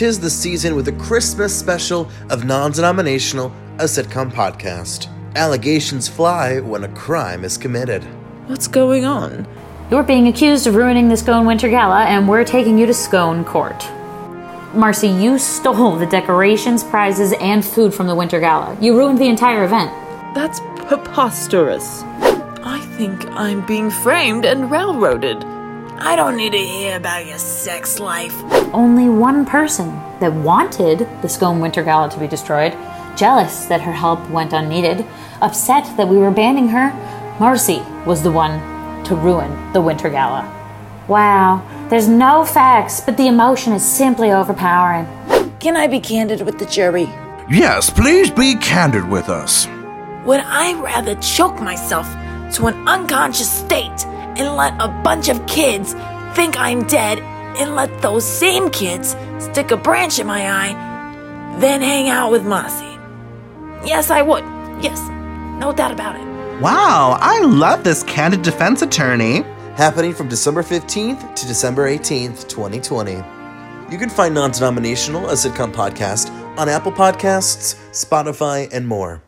tis the season with a Christmas special of Non Denominational, a sitcom podcast. Allegations fly when a crime is committed. What's going on? You're being accused of ruining the Scone Winter Gala, and we're taking you to Scone Court. Marcy, you stole the decorations, prizes, and food from the Winter Gala. You ruined the entire event. That's preposterous. I think I'm being framed and railroaded. I don't need to hear about your sex life. Only one person that wanted the Scone Winter Gala to be destroyed, jealous that her help went unneeded, upset that we were banning her, Marcy was the one to ruin the Winter Gala. Wow, there's no facts, but the emotion is simply overpowering. Can I be candid with the jury? Yes, please be candid with us. Would I rather choke myself to an unconscious state and let a bunch of kids think I'm dead and let those same kids stick a branch in my eye then hang out with Marcy? Yes, I would. Yes, no doubt about it. Wow, I love this candid defense attorney. Happening from December 15th to December 18th, 2020. You can find Non Denominational, a sitcom podcast, on Apple Podcasts, Spotify, and more.